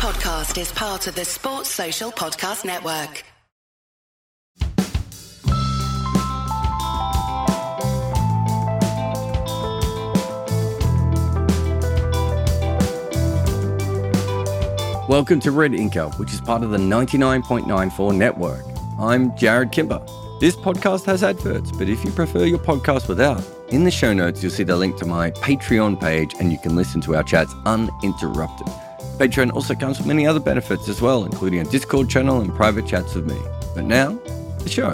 podcast is part of the Sports Social Podcast Network. Welcome to Red Inker, which is part of the 99.94 network. I'm Jarrod Kimber. This podcast has adverts, but if you prefer your podcast without, in the show notes you'll see the link to my Patreon page and you can listen to our chats uninterrupted. Patreon also comes with many other benefits as well, including a Discord channel and private chats with me. But now, the show.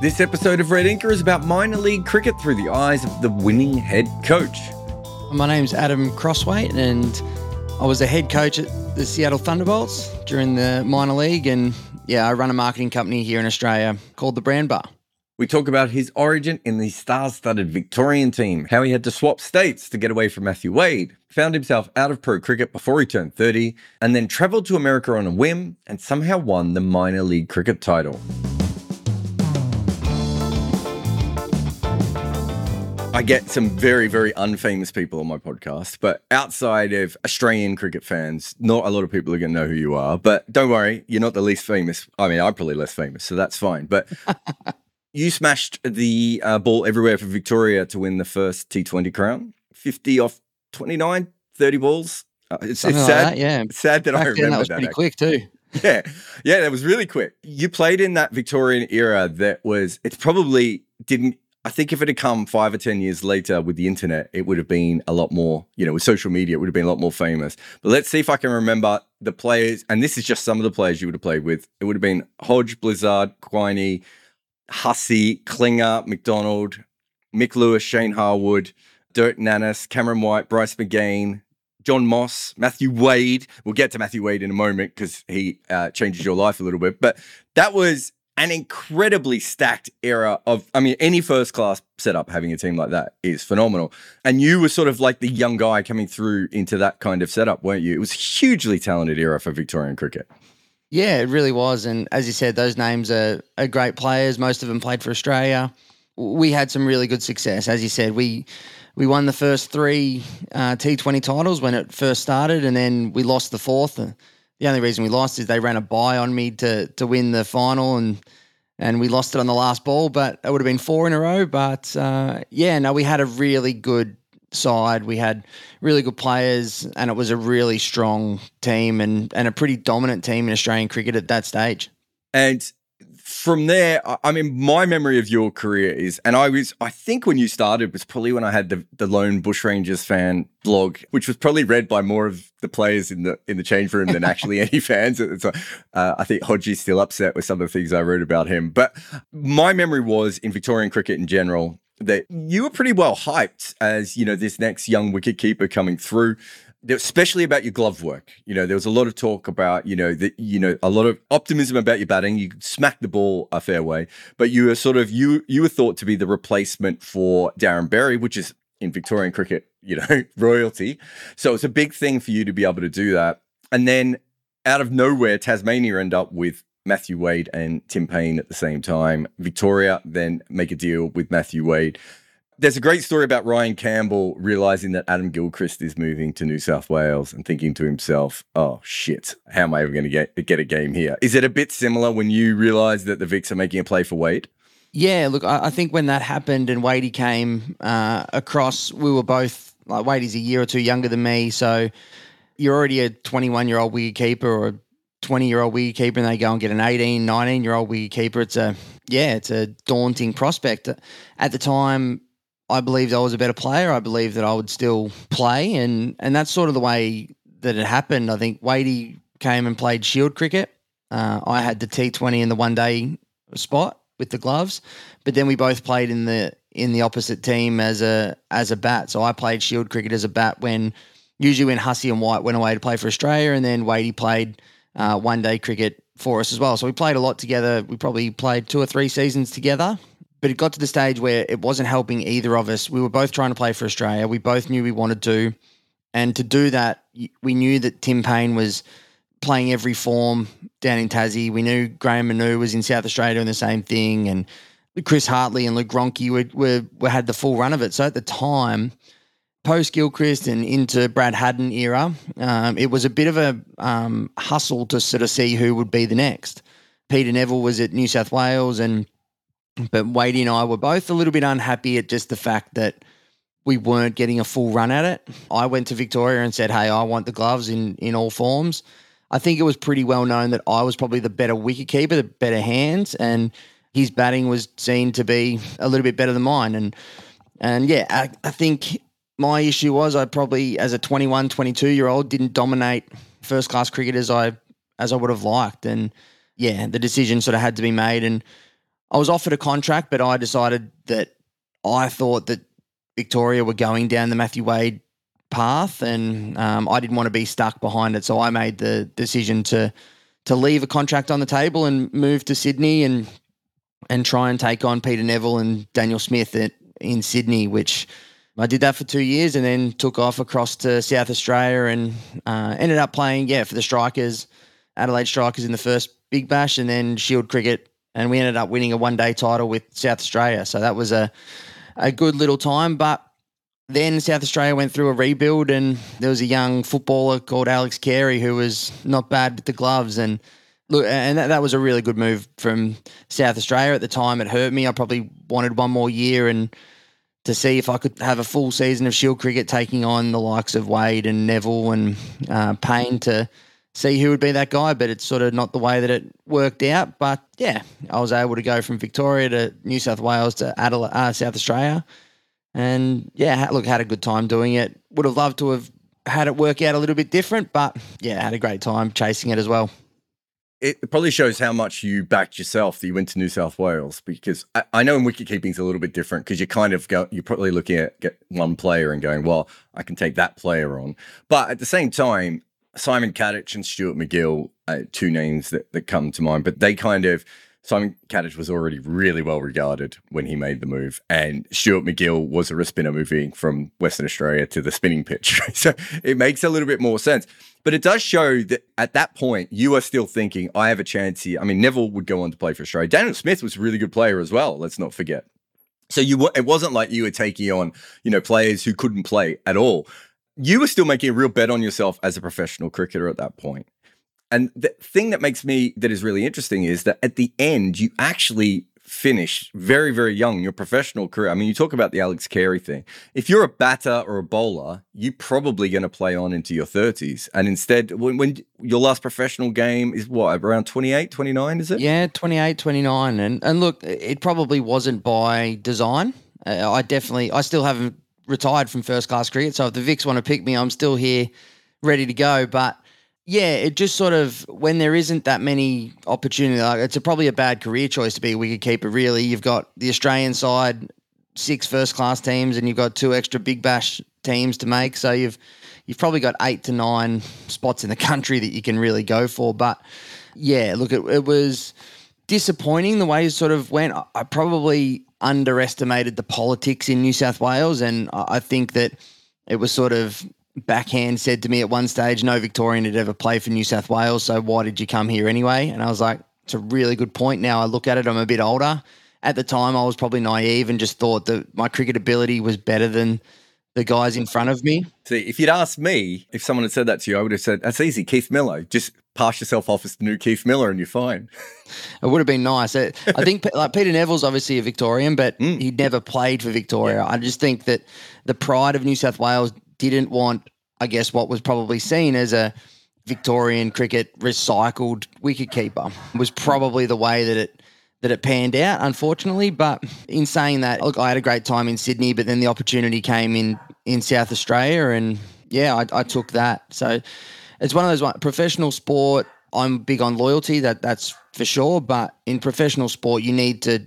This episode of Red Inker is about minor league cricket through the eyes of the winning head coach. My name's Adam Crosthwaite, and I was a head coach at the Seattle Thunderbolts during the minor league. And yeah, I run a marketing company here in Australia called the Brand Bar. We talk about his origin in the star studded Victorian team, how he had to swap states to get away from Matthew Wade, found himself out of pro cricket before he turned 30, and then travelled to America on a whim and somehow won the minor league cricket title. I get some very, very unfamous people on my podcast, but outside of Australian cricket fans, not a lot of people are going to know who you are. But don't worry, you're not the least famous. I mean, I'm probably less famous, so that's fine. But you smashed the uh, ball everywhere for Victoria to win the first T20 crown. 50 off 29, 30 balls. Uh, it's, it's Something like sad. that, yeah. It's sad that Back I then, remember that was that. pretty actually. quick too. Yeah. Yeah, that was really quick. You played in that Victorian era that was, it's probably didn't, I think if it had come five or 10 years later with the internet, it would have been a lot more, you know, with social media, it would have been a lot more famous. But let's see if I can remember the players. And this is just some of the players you would have played with. It would have been Hodge, Blizzard, Quiney, Hussey, Klinger, McDonald, Mick Lewis, Shane Harwood, Dirk Nannes, Cameron White, Bryce McGain, Jon Moss, Matthew Wade. We'll get to Matthew Wade in a moment because he uh, changes your life a little bit. But that was an incredibly stacked era of, I mean, any first class setup having a team like that is phenomenal. And you were sort of like the young guy coming through into that kind of setup, weren't you? It was a hugely talented era for Victorian cricket. Yeah, it really was. And as you said, those names are, are great players. Most of them played for Australia. We had some really good success. As you said, we we won the first three uh, T20 titles when it first started, and then we lost the fourth. Uh, The only reason we lost is they ran a buy on me to to win the final, and and we lost it on the last ball. But it would have been four in a row. But uh, yeah, no, we had a really good side. We had really good players, and it was a really strong team and, and a pretty dominant team in Australian cricket at that stage. And from there, I- mean, my memory of your career is, and I was, I think when you started was probably when I had the, the lone Bushrangers fan blog, which was probably read by more of the players in the in the change room than actually any fans. So, uh, I think Hodgie's still upset with some of the things I wrote about him. But my memory was in Victorian cricket in general that you were pretty well hyped as you know this next young wicket keeper coming through especially about your glove work. You know, there was a lot of talk about, you know, that you know, a lot of optimism about your batting. You smack the ball a fair way, but you were sort of you you were thought to be the replacement for Darren Berry, which is in Victorian cricket, you know, royalty. So it's a big thing for you to be able to do that. And then out of nowhere, Tasmania end up with Matthew Wade and Tim Paine at the same time. Victoria then make a deal with Matthew Wade. There's a great story about Ryan Campbell realizing that Adam Gilchrist is moving to New South Wales and thinking to himself, "Oh shit, how am I ever going to get get a game here?" Is it a bit similar when you realize that the Vics are making a play for Wade? Yeah, look, I, I think when that happened and Wadey came uh, across, we were both like Wadey's a year or two younger than me, so you're already a 21 year old wicket keeper or 20 year old wicket keeper, and they go and get an 18, 19 year old wicket keeper. It's a yeah, it's a daunting prospect. At the time, I believed I was a better player. I believed that I would still play, and and that's sort of the way that it happened. I think Wadey came and played Shield cricket. Uh, I had the T20 in the one day spot with the gloves, but then we both played in the in the opposite team as a as a bat. So I played Shield cricket as a bat when usually when Hussey and White went away to play for Australia, and then Wadey played uh, one day cricket for us as well. So we played a lot together. We probably played two or three seasons together. But it got to the stage where it wasn't helping either of us. We were both trying to play for Australia. We both knew we wanted to. And to do that, we knew that Tim Paine was playing every form down in Tassie. We knew Graham Manou was in South Australia doing the same thing. And Chris Hartley and Luke Ronchi were, were, were had the full run of it. So at the time, post Gilchrist and into Brad Haddin era, um, it was a bit of a um, hustle to sort of see who would be the next. Peter Nevill was at New South Wales, and but Wadey and I were both a little bit unhappy at just the fact that we weren't getting a full run at it. I went to Victoria and said, "Hey, I want the gloves in in all forms." I think it was pretty well known that I was probably the better wicket keeper, the better hands, and his batting was seen to be a little bit better than mine. And and yeah, I, I think my issue was I probably, as a 21, 22 year old, didn't dominate first class cricket as I as I would have liked. And yeah, the decision sort of had to be made. And I was offered a contract, but I decided that I thought that Victoria were going down the Matthew Wade path, and um, I didn't want to be stuck behind it. So I made the decision to to leave a contract on the table and move to Sydney and and try and take on Peter Nevill and Daniel Smith at, in Sydney, which I did that for two years and then took off across to South Australia and uh, ended up playing, yeah, for the Strikers, Adelaide Strikers in the first Big Bash and then Shield Cricket. And we ended up winning a one day title with South Australia. So that was a, a good little time. But then South Australia went through a rebuild and there was a young footballer called Alex Carey who was not bad with the gloves. And look, and that, that was a really good move from South Australia at the time. It hurt me. I probably wanted one more year and to see if I could have a full season of Shield cricket taking on the likes of Wade and Nevill and uh, Paine to see who would be that guy. But it's sort of not the way that it worked out. But yeah, I was able to go from Victoria to New South Wales to Adelaide, uh, South Australia. And yeah, look, had a good time doing it. Would have loved to have had it work out a little bit different, but yeah, had a great time chasing it as well it probably shows how much you backed yourself that you went to New South Wales because I, I know in wicket keeping is a little bit different because you're kind of go you're probably looking at get one player and going well I can take that player on. But at the same time Simon Katich and Stuart MacGill uh, two names that, that come to mind but they kind of Simon Katich was already really well regarded when he made the move, and Stuart MacGill was a spinner moving from Western Australia to the spinning pitch. so it makes a little bit more sense. But it does show that at that point, you are still thinking, I have a chance here. I mean, Nevill would go on to play for Australia. Daniel Smith was a really good player as well. Let's not forget. So you, it wasn't like you were taking on, you know, players who couldn't play at all. You were still making a real bet on yourself as a professional cricketer at that point. And the thing that makes me that is really interesting is that at the end, you actually finish very, very young, your professional career. I mean, you talk about the Alex Carey thing. If you're a batter or a bowler, you're probably going to play on into your 30s. And instead, when, when, your last professional game is what, around 28, 29, is it? Yeah, 28, 29. And, and look, it probably wasn't by design. Uh, I definitely, I still haven't retired from first class cricket. So if the Vics want to pick me, I'm still here ready to go. But yeah, it just sort of when there isn't that many opportunity, like it's a, probably a bad career choice to be a wicket keeper. Really, you've got the Australian side, six first class teams, and you've got two extra Big Bash teams to make. So you've you've probably got eight to nine spots in the country that you can really go for. But yeah, look, it, it was disappointing the way it sort of went. I probably underestimated the politics in New South Wales, and I think that it was sort of backhand said to me at one stage, no Victorian had ever played for New South Wales, so why did you come here anyway? And I was like, it's a really good point. Now I look at it, I'm a bit older. At the time, I was probably naive and just thought that my cricket ability was better than the guys in front of me. See, if you'd asked me, if someone had said that to you, I would have said, that's easy, Keith Miller. Just pass yourself off as the new Keith Miller and you're fine. It would have been nice. I think like Peter Nevill's obviously a Victorian, but mm. he'd never played for Victoria. Yeah. I just think that the pride of New South Wales didn't want, I guess, what was probably seen as a Victorian cricket recycled wicketkeeper was probably the way that it that it panned out, unfortunately. But in saying that, look, I had a great time in Sydney, but then the opportunity came in in South Australia, and yeah, I, I took that. So it's one of those one, professional sport. I'm big on loyalty, that that's for sure. But in professional sport, you need to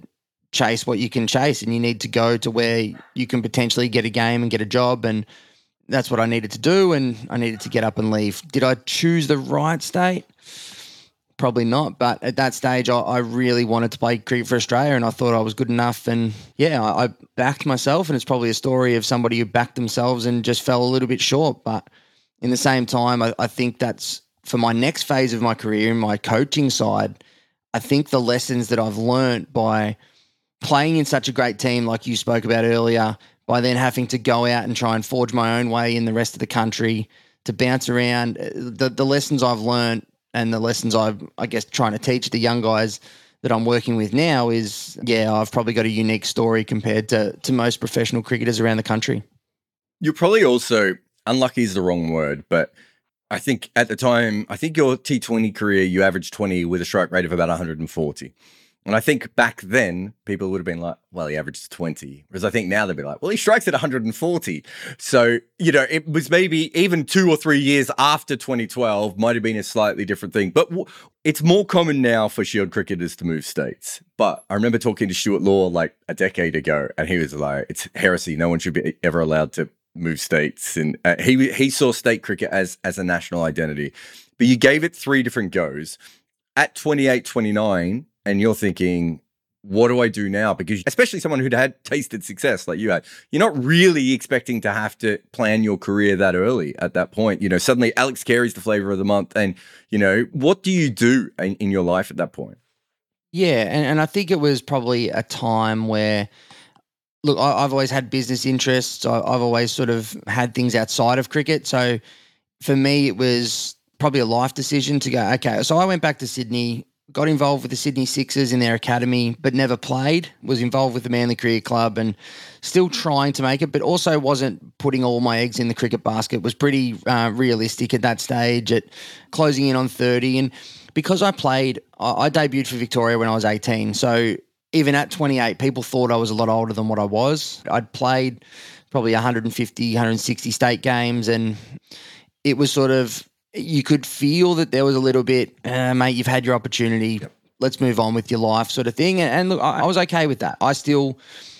chase what you can chase, and you need to go to where you can potentially get a game and get a job and that's what I needed to do, and I needed to get up and leave. Did I choose the right state? Probably not, but at that stage, I, I really wanted to play cricket for Australia, and I thought I was good enough. And yeah, I, I backed myself, and it's probably a story of somebody who backed themselves and just fell a little bit short. But in the same time, I, I think that's for my next phase of my career, in my coaching side. I think the lessons that I've learned by playing in such a great team, like you spoke about earlier, by then having to go out and try and forge my own way in the rest of the country to bounce around. Uh, the the lessons I've learned and the lessons I've I guess trying to teach the young guys that I'm working with now is yeah, I've probably got a unique story compared to to most professional cricketers around the country. You're probably also unlucky is the wrong word, but I think at the time, I think your T20 career, you averaged 20 with a strike rate of about 140. And I think back then, people would have been like, well, he averaged 20. Whereas I think now they'd be like, well, he strikes at 140. So, you know, it was maybe even two or three years after 2012 might have been a slightly different thing. But w- it's more common now for Shield cricketers to move states. But I remember talking to Stuart Law like a decade ago, and he was like, it's heresy. No one should be ever allowed to move states. And uh, he, he saw state cricket as, as a national identity. But you gave it three different goes. At 28, 29, and you're thinking, what do I do now? Because especially someone who'd had tasted success like you had, you're not really expecting to have to plan your career that early at that point. You know, suddenly Alex Carey's the flavor of the month. And, you know, what do you do in, in your life at that point? Yeah. And, and I think it was probably a time where, look, I, have always had business interests. I, I've always sort of had things outside of cricket. So for me, it was probably a life decision to go, okay. So I went back to Sydney got involved with the Sydney Sixers in their academy, but never played. Was involved with the Manly Cricket Club and still trying to make it, but also wasn't putting all my eggs in the cricket basket. Was pretty uh, realistic at that stage, at closing in on thirty. And because I played, I, I debuted for Victoria when I was eighteen. So even at 28, people thought I was a lot older than what I was. I'd played probably 150, 160 state games, and it was sort of you could feel that there was a little bit, uh, mate, you've had your opportunity. Yep. Let's move on with your life, sort of thing. And, and look, I, I, was okay with that. I still,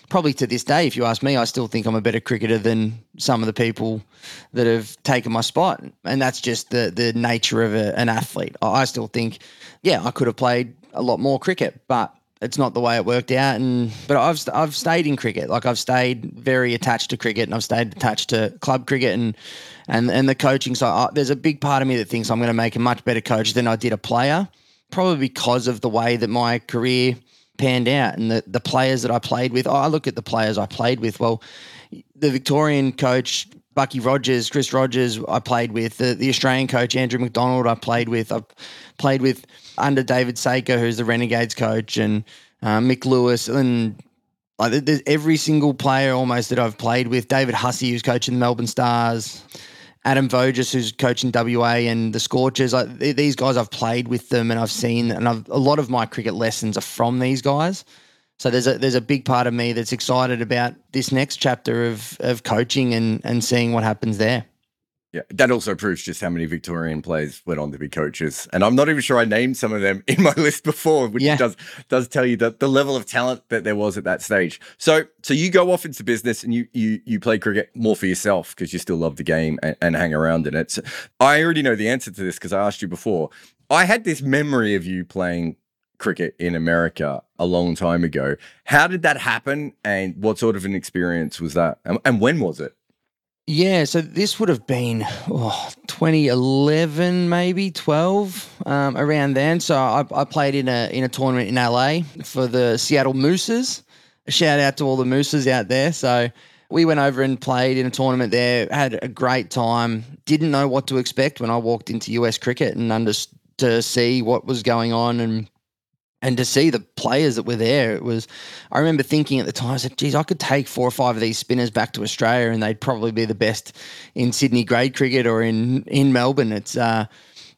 probably to this day, if you ask me, I still think I'm a better cricketer than some of the people that have taken my spot. And that's just the the nature of a, an athlete. I still think, yeah, I could have played a lot more cricket, but it's not the way it worked out. And but I've I've stayed in cricket. Like I've stayed very attached to cricket, and I've stayed attached to club cricket and and and the coaching. So I, there's a big part of me that thinks I'm going to make a much better coach than I did a player, probably because of the way that my career panned out and the the players that I played with. I look at the players I played with. Well, the Victorian coach Bucky Rogers, Chris Rogers, I played with. The, the Australian coach, Andrew McDonald, I played with. I've played with under David Saker, who's the Renegades coach, and uh, Mick Lewis. And like, every single player almost that I've played with. David Hussey, who's coaching the Melbourne Stars. Adam Voges, who's coaching WA and the Scorchers. These guys, I've played with them and I've seen, and I've, a lot of my cricket lessons are from these guys. So there's a there's a big part of me that's excited about this next chapter of of coaching and and seeing what happens there. Yeah, that also proves just how many Victorian players went on to be coaches, and I'm not even sure I named some of them in my list before, which yeah. does does tell you that the level of talent that there was at that stage. So, so you go off into business and you you you play cricket more for yourself because you still love the game and, and hang around in it. So I already know the answer to this because I asked you before. I had this memory of you playing cricket in America a long time ago. How did that happen, and what sort of an experience was that, and, and when was it? Yeah, so this would have been oh, 2011, maybe 12, um, around then. So I, I, played in a in a tournament in LA for the Seattle Mooses. Shout out to all the Mooses out there. So we went over and played in a tournament there. Had a great time. Didn't know what to expect when I walked into US cricket and under to see what was going on and and to see the players that were there, it was. I remember thinking at the time, I said, "Geez, I could take four or five of these spinners back to Australia, and they'd probably be the best in Sydney grade cricket or in in Melbourne." It's uh,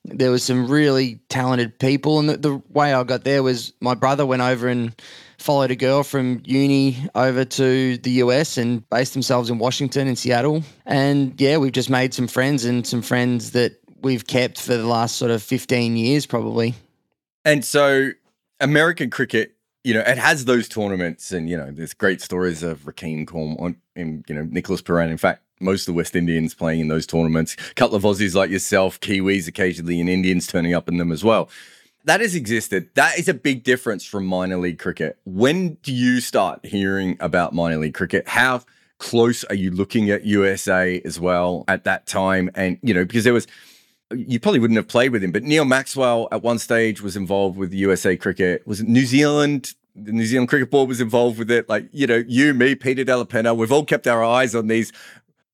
there was some really talented people, and the, the way I got there was my brother went over and followed a girl from uni over to the US and based themselves in Washington and Seattle, and yeah, we've just made some friends and some friends that we've kept for the last sort of fifteen years, probably. And so American cricket, you know, it has those tournaments, and you know, there's great stories of Rahkeem Corn and you know Nicholas Pooran. In fact, most of the West Indians playing in those tournaments. A couple of Aussies like yourself, Kiwis occasionally, and Indians turning up in them as well. That has existed. That is a big difference from minor league cricket. When do you start hearing about minor league cricket? How close are you looking at USA as well at that time? And you know, because there was you probably wouldn't have played with him, but Neil Maxwell at one stage was involved with USA cricket. Was it New Zealand the New Zealand Cricket Board was involved with it. Like, you know, you, me, Peter Della Penna, we've all kept our eyes on these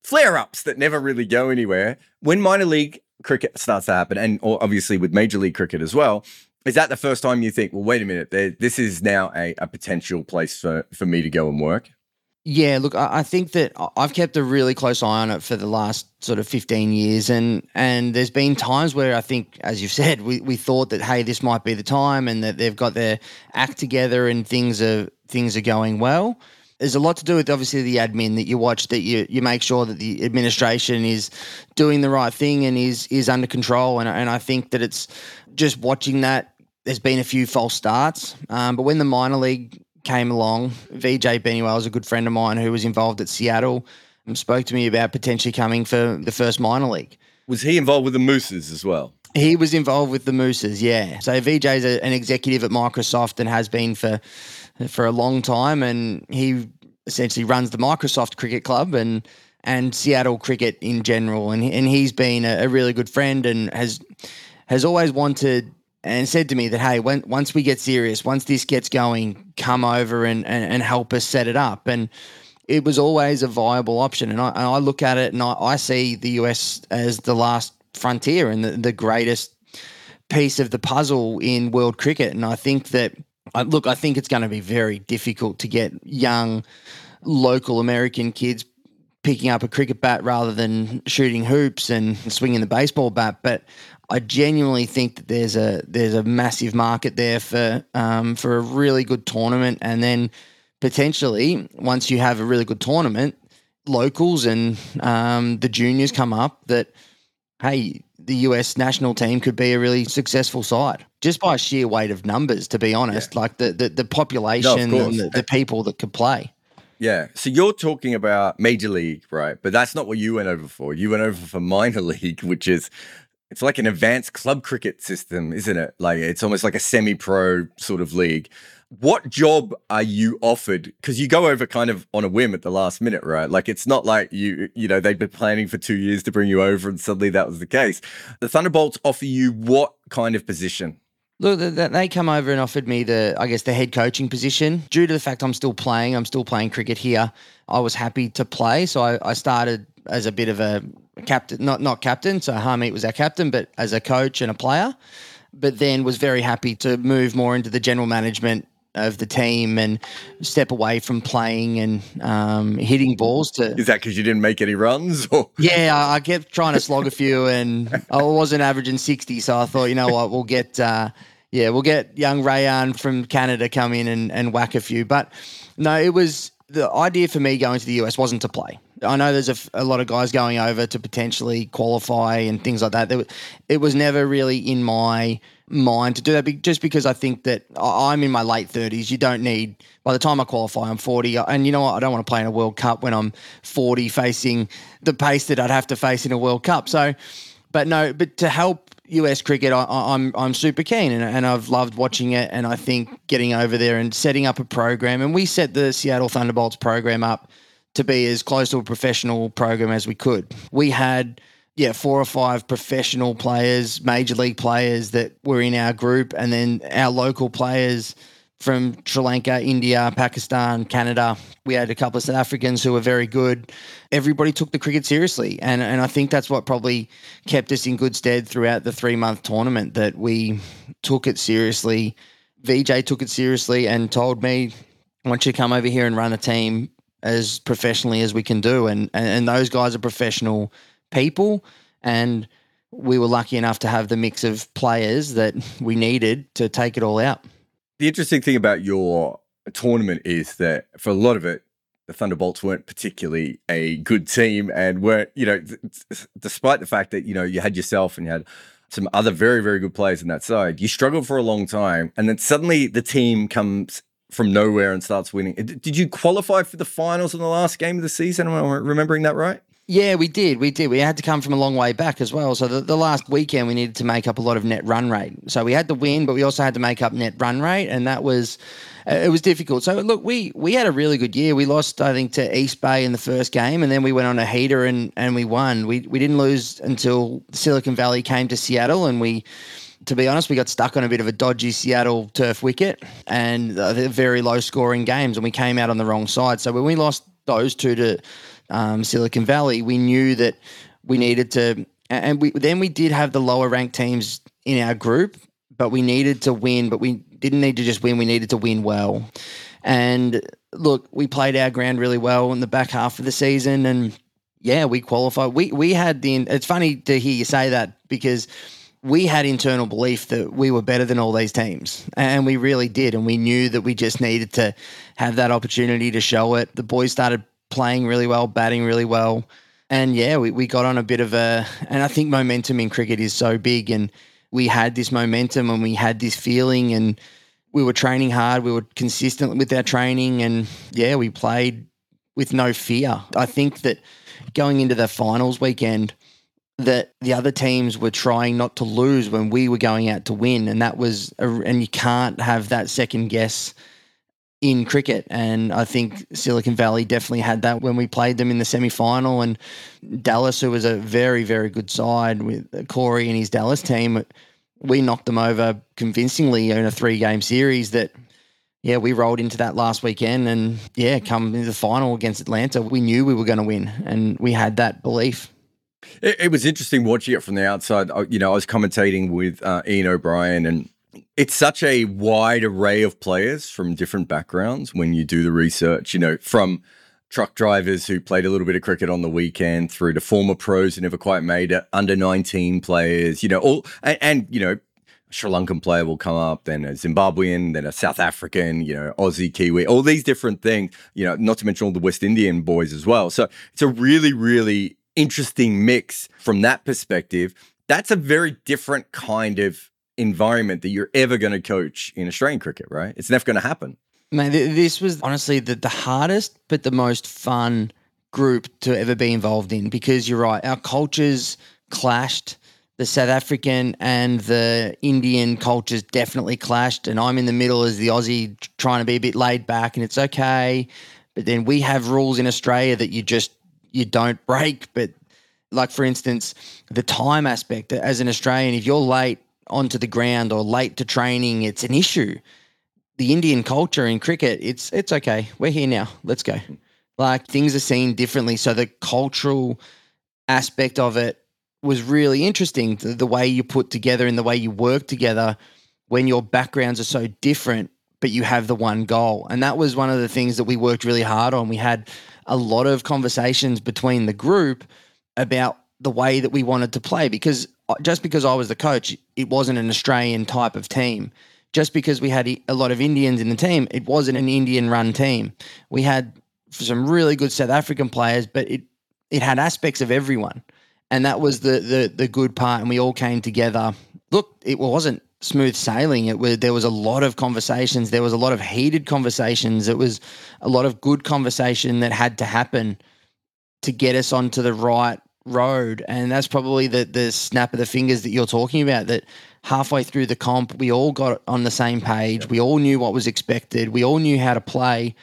flare ups that never really go anywhere. When minor league cricket starts to happen, and obviously with major league cricket as well, is that the first time you think, well, wait a minute, this is now a, a potential place for, for me to go and work? Yeah, look, I think that I've kept a really close eye on it for the last sort of 15 years. And, and there's been times where I think, as you've said, we, we thought that, hey, this might be the time and that they've got their act together and things are, things are going well. There's a lot to do with obviously the admin that you watch, that you, you make sure that the administration is doing the right thing and is, is under control. And, and I think that it's just watching that there's been a few false starts. Um, but when the minor league came along. VJ Benuel was a good friend of mine who was involved at Seattle and spoke to me about potentially coming for the first minor league. Was he involved with the Mooses as well? He was involved with the Mooses, yeah. So VJ's a, an executive at Microsoft and has been for for a long time, and he essentially runs the Microsoft Cricket Club and and Seattle cricket in general. And and he's been a, a really good friend and has has always wanted and said to me that, hey, when, once we get serious, once this gets going, come over and, and, and help us set it up. And it was always a viable option. And I, I look at it and I, I, see the US as the last frontier and the, the greatest piece of the puzzle in world cricket. And I think that, look, I think it's going to be very difficult to get young local American kids picking up a cricket bat rather than shooting hoops and swinging the baseball bat. But I genuinely think that there's a there's a massive market there for um, for a really good tournament, and then potentially once you have a really good tournament, locals and um, the juniors come up that hey, the US national team could be a really successful side just by sheer weight of numbers. To be honest, yeah. like the the, the population no, and the, the people that could play. Yeah. So you're talking about major league, right? But that's not what you went over for. You went over for minor league, which is it's like an advanced club cricket system, isn't it? Like it's almost like a semi-pro sort of league. What job are you offered? Because you go over kind of on a whim at the last minute, right? Like it's not like you, you know, they've been planning for two years to bring you over, and suddenly that was the case. The Thunderbolts offer you what kind of position? Look, they come over and offered me the, I guess, the head coaching position. Due to the fact I'm still playing, I'm still playing cricket here. I was happy to play, so I, I started as a bit of a captain, not not captain. So Harmeet was our captain, but as a coach and a player. But then was very happy to move more into the general management of the team and step away from playing and um, hitting balls. To is that because you didn't make any runs? Or? Yeah, I, I, kept trying to slog a few, and I wasn't averaging sixty. So I thought, you know what, we'll get. Uh, yeah, we'll get young Rayan from Canada come in and, and whack a few. But no, it was the idea for me going to the US wasn't to play. I know there's a, a, lot of guys going over to potentially qualify and things like that. It was never really in my mind to do that just because I think that I'm in my late 30s. You don't need, by the time I qualify, I'm 40. Uh, and you know what? I don't want to play in a World Cup when I'm 40 facing the pace that I'd have to face in a World Cup. So, but no, but to help US cricket, I, am I'm, I'm super keen, and, and I've loved watching it. And I think getting over there and setting up a program, and we set the Seattle Thunderbolts program up to be as close to a professional program as we could. We had yeah, four or five professional players, major league players that were in our group, and then our local players from Sri Lanka, India, Pakistan, Canada. We had a couple of South Africans who were very good. Everybody took the cricket seriously. And, and I think that's what probably kept us in good stead throughout the three month tournament that we took it seriously. VJ took it seriously and told me, I want you to come over here and run a team as professionally as we can do. And, and, and those guys are professional people. And we were lucky enough to have the mix of players that we needed to take it all out. The interesting thing about your tournament is that for a lot of it, the Thunderbolts weren't particularly a good team and weren't, you know, despite the fact that, you know, you had yourself and you had some other very, very good players in that side, you struggled for a long time. And then suddenly the team comes from nowhere and starts winning. Did you qualify for the finals in the last game of the season? Am I remembering that right? Yeah, we did. We did. We had to come from a long way back as well. So the, the last weekend, we needed to make up a lot of net run rate. So we had to win, but we also had to make up net run rate, and that was uh, it was difficult. So look, we we had a really good year. We lost, I think, to East Bay in the first game, and then we went on a heater and and we won. We we didn't lose until Silicon Valley came to Seattle, and we to be honest, we got stuck on a bit of a dodgy Seattle turf wicket and uh, very low scoring games, and we came out on the wrong side. So when we lost those two to um, Silicon Valley, we knew that we needed to, and we then we did have the lower ranked teams in our group, but we needed to win. But we didn't need to just win; we needed to win well. And look, we played our ground really well in the back half of the season, and yeah, we qualified. We we had the. It's funny to hear you say that because we had internal belief that we were better than all these teams, and we really did. And we knew that we just needed to have that opportunity to show it. The boys started playing really well, batting really well, and yeah, we, we got on a bit of a. And I think momentum in cricket is so big, and we had this momentum and we had this feeling, and we were training hard. We were consistent with our training, and yeah, we played with no fear. I think that going into the finals weekend that the other teams were trying not to lose when we were going out to win and that was a, and you can't have that second guess in cricket and I think Silicon Valley definitely had that when we played them in the semi-final and Dallas who was a very very good side with Corey and his Dallas team we knocked them over convincingly in a three game series that yeah, we rolled into that last weekend and yeah, come into the final against Atlanta, we knew we were going to win and we had that belief. It, it, was interesting watching it from the outside. You know, I was commentating with uh, Iain O'Brien and it's such a wide array of players from different backgrounds when you do the research, you know, from truck drivers who played a little bit of cricket on the weekend through to former pros who never quite made it, under 19 players, you know, all and, and you know, Sri Lankan player will come up, then a Zimbabwean, then a South African, you know, Aussie, Kiwi, all these different things, you know, not to mention all the West Indian boys as well. So it's a really, really interesting mix from that perspective. That's a very different kind of environment that you're ever going to coach in Australian cricket, right? It's never going to happen. Man, this was honestly the, the hardest, but the most fun group to ever be involved in because you're right, our cultures clashed the South African and the Indian cultures definitely clashed. And I'm in the middle as the Aussie trying to be a bit laid back, and it's okay. But then we have rules in Australia that you just you don't break. But like for instance, the time aspect as an Australian, if you're late onto the ground or late to training, it's an issue. The Indian culture in cricket, it's it's okay. We're here now. Let's go. Like things are seen differently. So the cultural aspect of it was really interesting the, the way you put together and the way you work together when your backgrounds are so different but you have the one goal and that was one of the things that we worked really hard on we had a lot of conversations between the group about the way that we wanted to play because uh, just because I was the coach it wasn't an Australian type of team just because we had a lot of Indians in the team it wasn't an Indian run team we had some really good South African players but it it had aspects of everyone and that was the the the good part. And we all came together. Look, it wasn't smooth sailing. It was there was a lot of conversations. There was a lot of heated conversations. It was a lot of good conversation that had to happen to get us onto the right road. And that's probably the the snap of the fingers that you're talking about. That halfway through the comp, we all got on the same page. We all knew what was expected. We all knew how to play.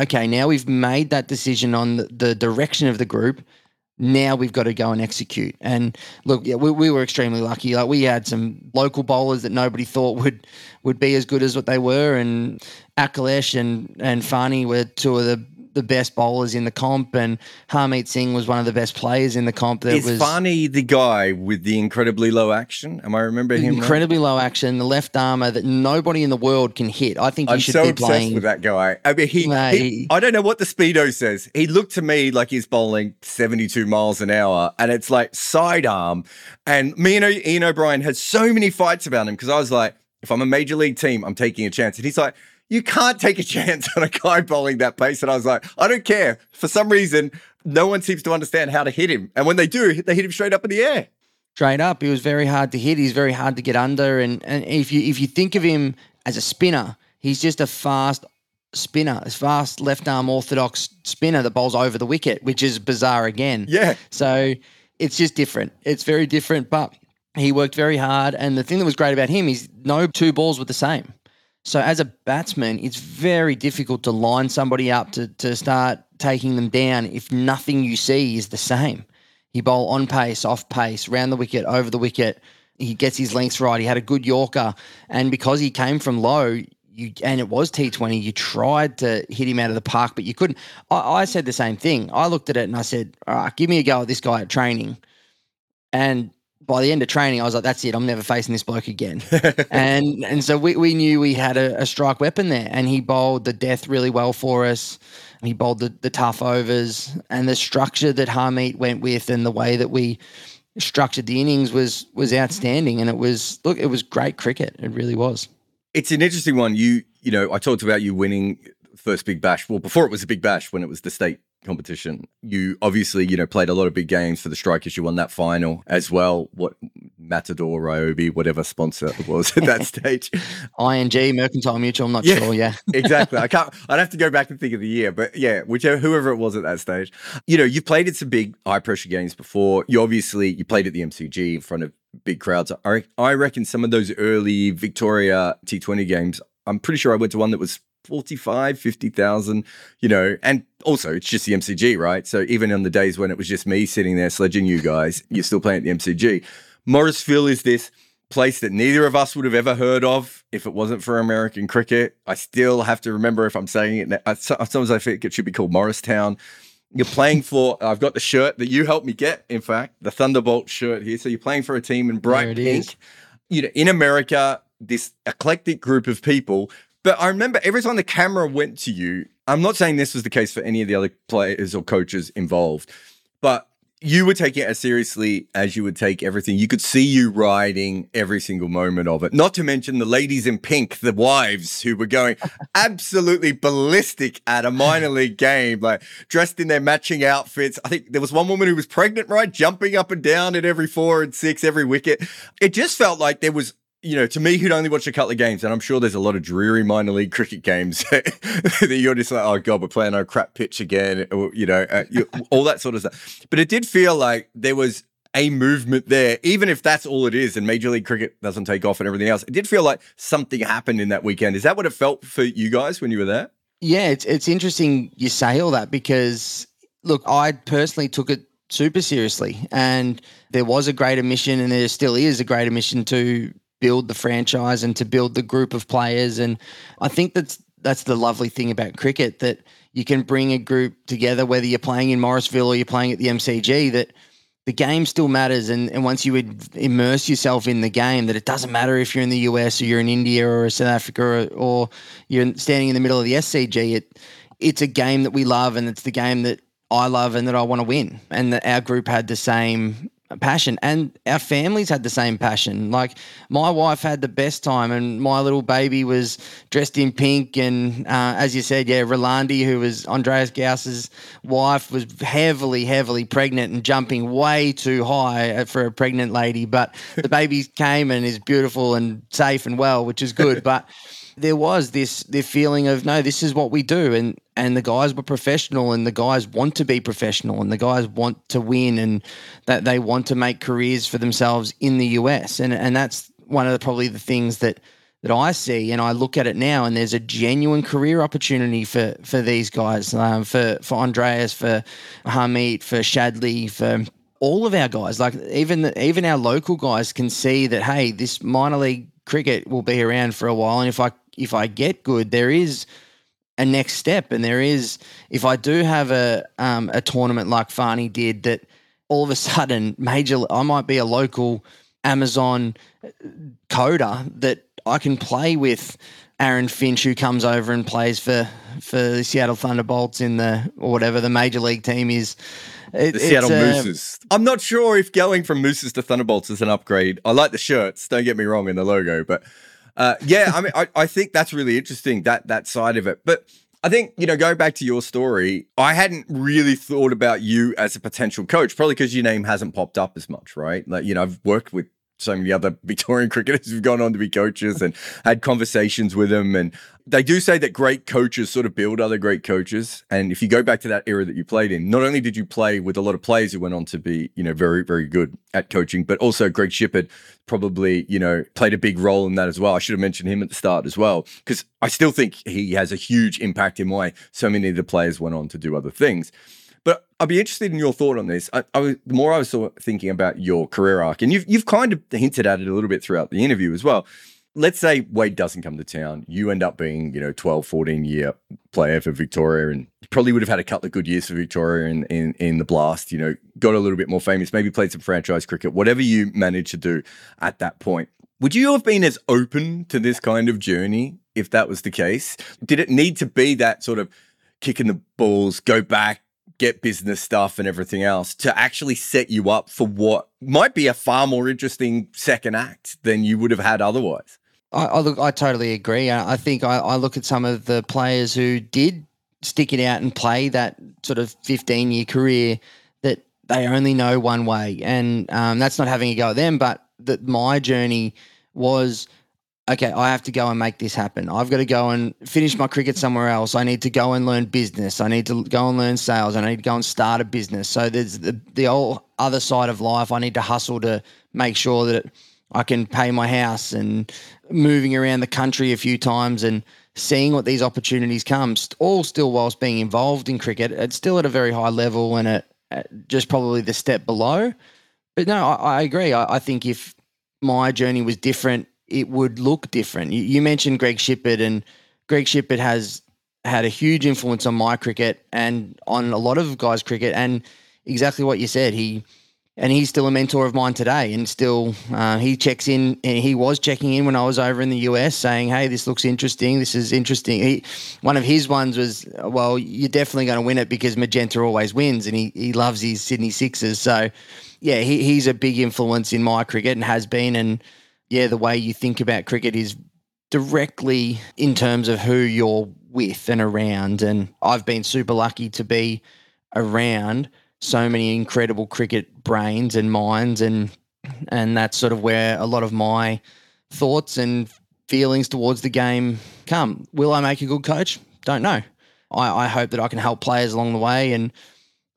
Okay, now we've made that decision on the, the direction of the group now we've got to go and execute. And look, yeah, we, we were extremely lucky. Like we had some local bowlers that nobody thought would would be as good as what they were, and Akalesh and and Fani were two of the the best bowlers in the comp, and Harmeet Singh was one of the best players in the comp. That Is was Fani the guy with the incredibly low action? Am I remember him? Incredibly right? low action, the left armer that nobody in the world can hit. I think he I'm should so be obsessed playing with that guy. I mean, he, Mate. he. I don't know what the speedo says. He looked to me like he's bowling 72 miles an hour, and it's like sidearm. And me and Iain O'Brien had so many fights about him because I was like, if I'm a major league team, I'm taking a chance. And he's like, you can't take a chance on a guy bowling that pace. And I was like, I don't care. For some reason, no one seems to understand how to hit him. And when they do, they hit him straight up in the air. Straight up. He was very hard to hit. He's very hard to get under. And, and if you if you think of him as a spinner, he's just a fast spinner, a fast left arm orthodox spinner that bowls over the wicket, which is bizarre again. Yeah. So it's just different. It's very different, but he worked very hard. And the thing that was great about him is no two balls were the same. So as a batsman, it's very difficult to line somebody up to, to start taking them down if nothing you see is the same. He bowl on pace, off pace, round the wicket, over the wicket. he gets his lengths right. He had a good Yorker, and because he came from low, you and it was T20. You tried to hit him out of the park, but you couldn't. I, I said the same thing. I looked at it and I said, "All right, give me a go at this guy at training." And by the end of training, I was like, "That's it. I'm never facing this bloke again." and and so we, we knew we had a, a, strike weapon there, and he bowled the death really well for us. He bowled the, the tough overs, and the structure that Harmeet went with, and the way that we structured the innings was was outstanding. And it was look, it was great cricket. It really was. It's an interesting one. You you know, I talked about you winning first Big Bash. Well, before it was a Big Bash, when it was the state competition. You obviously, you know, played a lot of big games for the Strikers. You won that final as well. What Matador, Ryobi, whatever sponsor it was at that stage. ING, Mercantile Mutual. I'm not yeah, sure. Yeah, exactly. I can't. I'd have to go back and think of the year, but yeah, whichever whoever it was at that stage. You know, you've played in some big high pressure games before. You obviously you played at the MCG in front of big crowds. I I reckon some of those early Victoria T20 games. I'm pretty sure I went to one that was 45, 50,000, you know, and also it's just the MCG, right? So even on the days when it was just me sitting there sledging you guys, you're still playing at the MCG. Morrisville is this place that neither of us would have ever heard of if it wasn't for American cricket. I still have to remember if I'm saying it. Now. Sometimes I think it should be called Morristown. You're playing for, I've got the shirt that you helped me get, in fact, the Thunderbolt shirt here. So you're playing for a team in bright pink. Is. You know, in America, this eclectic group of people but I remember every time the camera went to you, I'm not saying this was the case for any of the other players or coaches involved, but you were taking it as seriously as you would take everything. You could see you riding every single moment of it. Not to mention the ladies in pink, the wives who were going absolutely ballistic at a minor league game, like dressed in their matching outfits. I think there was one woman who was pregnant, right? Jumping up and down at every four and six, every wicket. It just felt like there was you know, to me, who'd only watched a couple of games, and I'm sure there's a lot of dreary minor league cricket games that you're just like, oh god, we're playing a crap pitch again, you know, uh, you, all that sort of stuff. But it did feel like there was a movement there, even if that's all it is, and Major League Cricket doesn't take off and everything else. It did feel like something happened in that weekend. Is that what it felt for you guys when you were there? Yeah, it's it's interesting you say all that because look, I personally took it super seriously, and there was a greater mission, and there still is a greater mission to build the franchise and to build the group of players. And I think that's that's the lovely thing about cricket that you can bring a group together, whether you're playing in Morrisville or you're playing at the MCG, that the game still matters. And, and once you immerse yourself in the game, that it doesn't matter if you're in the US or you're in India or South Africa or, or you're standing in the middle of the SCG, it it's a game that we love and it's the game that I love and that I want to win. And that our group had the same passion. And our families had the same passion. Like my wife had the best time and my little baby was dressed in pink and uh, as you said yeah Rolandi who was Andries Gous's wife was heavily heavily pregnant and jumping way too high for a pregnant lady. But the baby came and is beautiful and safe and well which is good. But there was this the feeling of no, this is what we do, and and the guys were professional, and the guys want to be professional, and the guys want to win, and that they want to make careers for themselves in the US, and and that's one of the, probably the things that that I see, and I look at it now, and there's a genuine career opportunity for for these guys, um, for for Andries, for Harmeet, for Shadley, for all of our guys. Like even the, even our local guys can see that hey, this minor league cricket will be around for a while, and if I if I get good, there is a next step, and there is if I do have a um, a tournament like Farney did, that all of a sudden major, I might be a local Amazon coder that I can play with Aaron Finch, who comes over and plays for for the Seattle Thunderbolts in the or whatever the major league team is. It, the Seattle uh, Mooses. I'm not sure if going from Mooses to Thunderbolts is an upgrade. I like the shirts. Don't get me wrong in the logo, but uh, yeah, I mean, I, I think that's really interesting that that side of it. But I think, you know, going back to your story, I hadn't really thought about you as a potential coach, probably because your name hasn't popped up as much, right? Like, you know, I've worked with so many other Victorian cricketers who've gone on to be coaches and had conversations with them. And they do say that great coaches sort of build other great coaches. And if you go back to that era that you played in, not only did you play with a lot of players who went on to be, you know, very, very good at coaching, but also Greg Shipperd probably, you know, played a big role in that as well. I should have mentioned him at the start as well, because I still think he has a huge impact in why so many of the players went on to do other things. But I'd be interested in your thought on this. I, I was, the more I was sort of thinking about your career arc, and you've you've kind of hinted at it a little bit throughout the interview as well. Let's say Wade doesn't come to town. You end up being, you know, 12, 14 year player for Victoria and probably would have had a couple of good years for Victoria in, in, in the blast, you know, got a little bit more famous, maybe played some franchise cricket, whatever you managed to do at that point. Would you have been as open to this kind of journey if that was the case? Did it need to be that sort of kicking the balls, go back, get business stuff and everything else to actually set you up for what might be a far more interesting second act than you would have had otherwise. I, I look, I totally agree. I, I think I, I look at some of the players who did stick it out and play that sort of 15 year career that they only know one way. And um, that's not having a go at them, but that my journey was okay, I have to go and make this happen. I've got to go and finish my cricket somewhere else. I need to go and learn business. I need to go and learn sales. I need to go and start a business. So there's the, the whole other side of life. I need to hustle to make sure that I can pay my house and moving around the country a few times and seeing what these opportunities come, all still whilst being involved in cricket. It's still at a very high level and at just probably the step below. But no, I, I agree. I, I think if my journey was different it would look different. You, you mentioned Greg Shipperd, and Greg Shipperd has had a huge influence on my cricket and on a lot of guys' cricket. And exactly what you said, he and he's still a mentor of mine today. And still, uh, he checks in, and he was checking in when I was over in the US, saying, "Hey, this looks interesting. This is interesting." He, one of his ones was, "Well, you're definitely going to win it because Magenta always wins," and he he loves his Sydney Sixers. So, yeah, he, he's a big influence in my cricket and has been and yeah, the way you think about cricket is directly in terms of who you're with and around. And I've been super lucky to be around so many incredible cricket brains and minds and and that's sort of where a lot of my thoughts and feelings towards the game come. Will I make a good coach? Don't know. I, I hope that I can help players along the way. And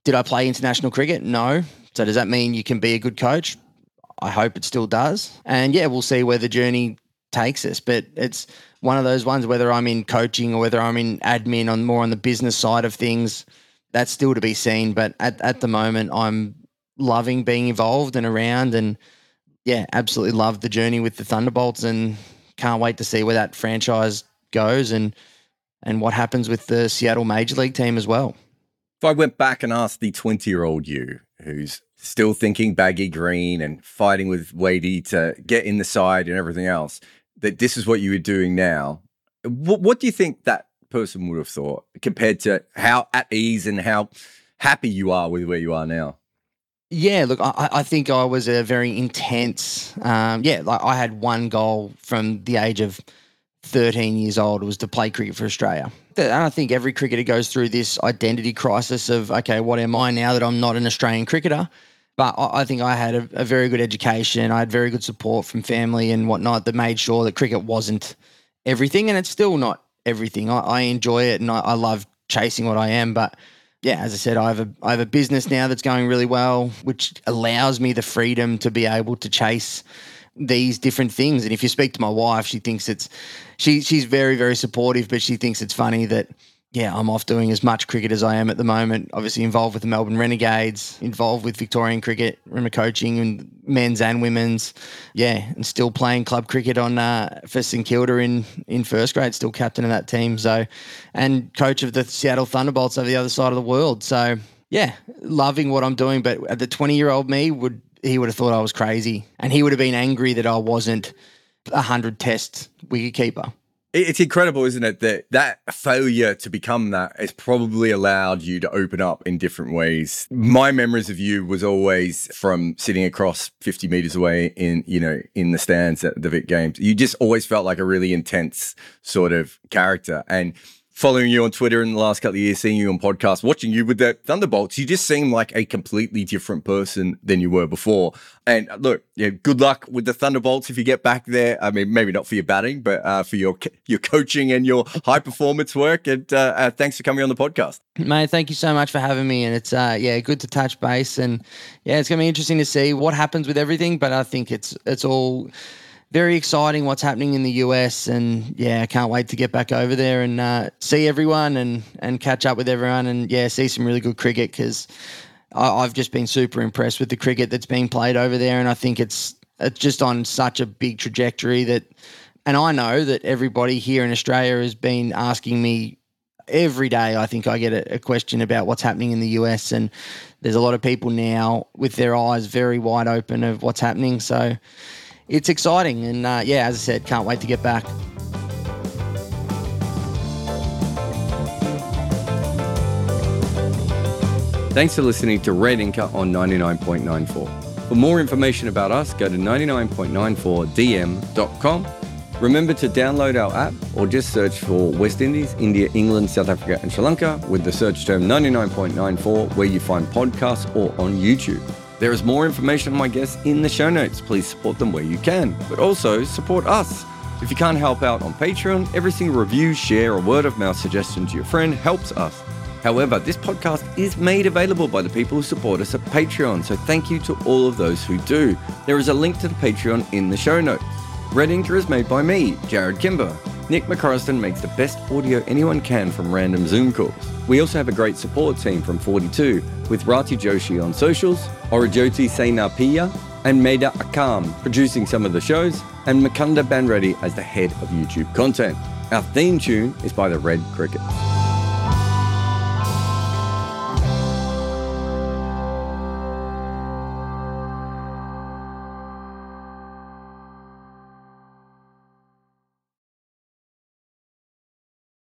did I play international cricket? No. So does that mean you can be a good coach? I hope it still does. And yeah, we'll see where the journey takes us. But it's one of those ones, whether I'm in coaching or whether I'm in admin on more on the business side of things, that's still to be seen. But at, at the moment, I'm loving being involved and around and yeah, absolutely love the journey with the Thunderbolts and can't wait to see where that franchise goes and and what happens with the Seattle Major League team as well. If I went back and asked the 20 year old you who's still thinking baggy green and fighting with Wadey to get in the side and everything else, that this is what you were doing now. What, what do you think that person would have thought compared to how at ease and how happy you are with where you are now? Yeah, look, I, I think I was a very intense. Um, yeah, like I had one goal from the age of 13 years old was to play cricket for Australia. And I think every cricketer goes through this identity crisis of, okay, what am I now that I'm not an Australian cricketer? But I think I had a, a, very good education. I had very good support from family and whatnot that made sure that cricket wasn't everything, and it's still not everything. I, I enjoy it and I, I, love chasing what I am. But yeah, as I said, I have a I have a business now that's going really well, which allows me the freedom to be able to chase these different things. And if you speak to my wife, she thinks it's she she's very very supportive, but she thinks it's funny that yeah, I'm off doing as much cricket as I am at the moment. Obviously involved with the Melbourne Renegades, involved with Victorian cricket, Rimmer coaching and men's and women's. Yeah, and still playing club cricket on uh, for St Kilda in in first grade. Still captain of that team. So, and coach of the Seattle Thunderbolts over the other side of the world. So yeah, loving what I'm doing. But the 20 year old me would he would have thought I was crazy, and he would have been angry that I wasn't a hundred test wicketkeeper. It's incredible, isn't it, that that failure to become that has probably allowed you to open up in different ways. My memories of you was always from sitting across 50 meters away in, you know, in the stands at the Vic Games. You just always felt like a really intense sort of character. And following you on Twitter in the last couple of years, seeing you on podcasts, watching you with the Thunderbolts, you just seem like a completely different person than you were before. And uh, look, yeah, good luck with the Thunderbolts if you get back there. I mean, maybe not for your batting, but uh, for your your coaching and your high performance work. And uh, uh, thanks for coming on the podcast, mate. Thank you so much for having me. And it's uh, yeah, good to touch base. And yeah, it's gonna be interesting to see what happens with everything. But I think it's it's all very exciting what's happening in the US. And yeah, I can't wait to get back over there and uh, see everyone and, and catch up with everyone and yeah, see some really good cricket because I've just been super impressed with the cricket that's being played over there. And I think it's, it's just on such a big trajectory that, and I know that everybody here in Australia has been asking me every day I think I get a, a, question about what's happening in the US, and there's a lot of people now with their eyes very wide open of what's happening. So it's exciting, and uh, yeah, as I said, can't wait to get back. Thanks for listening to Red Inker on 99.94. For more information about us, go to 99.94dm.com Remember to download our app or just search for West Indies, India, England, South Africa, and Sri Lanka with the search term 99.94 where you find podcasts or on YouTube. There is more information on my guests in the show notes. Please support them where you can, but also support us. If you can't help out on Patreon, every single review, share, or word of mouth suggestion to your friend helps us. However, this podcast is made available by the people who support us at Patreon, so thank you to all of those who do. There is a link to the Patreon in the show notes. Red Inker is made by me, Jarrod Kimber. Nick McCorriston makes the best audio anyone can from random Zoom calls. We also have a great support team from 42 with Rati Joshi on socials, Orajoti Sainapiya, and Maida Akam producing some of the shows, and Makunda Banreddy as the head of YouTube content. Our theme tune is by the Red Crickets.